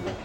はい、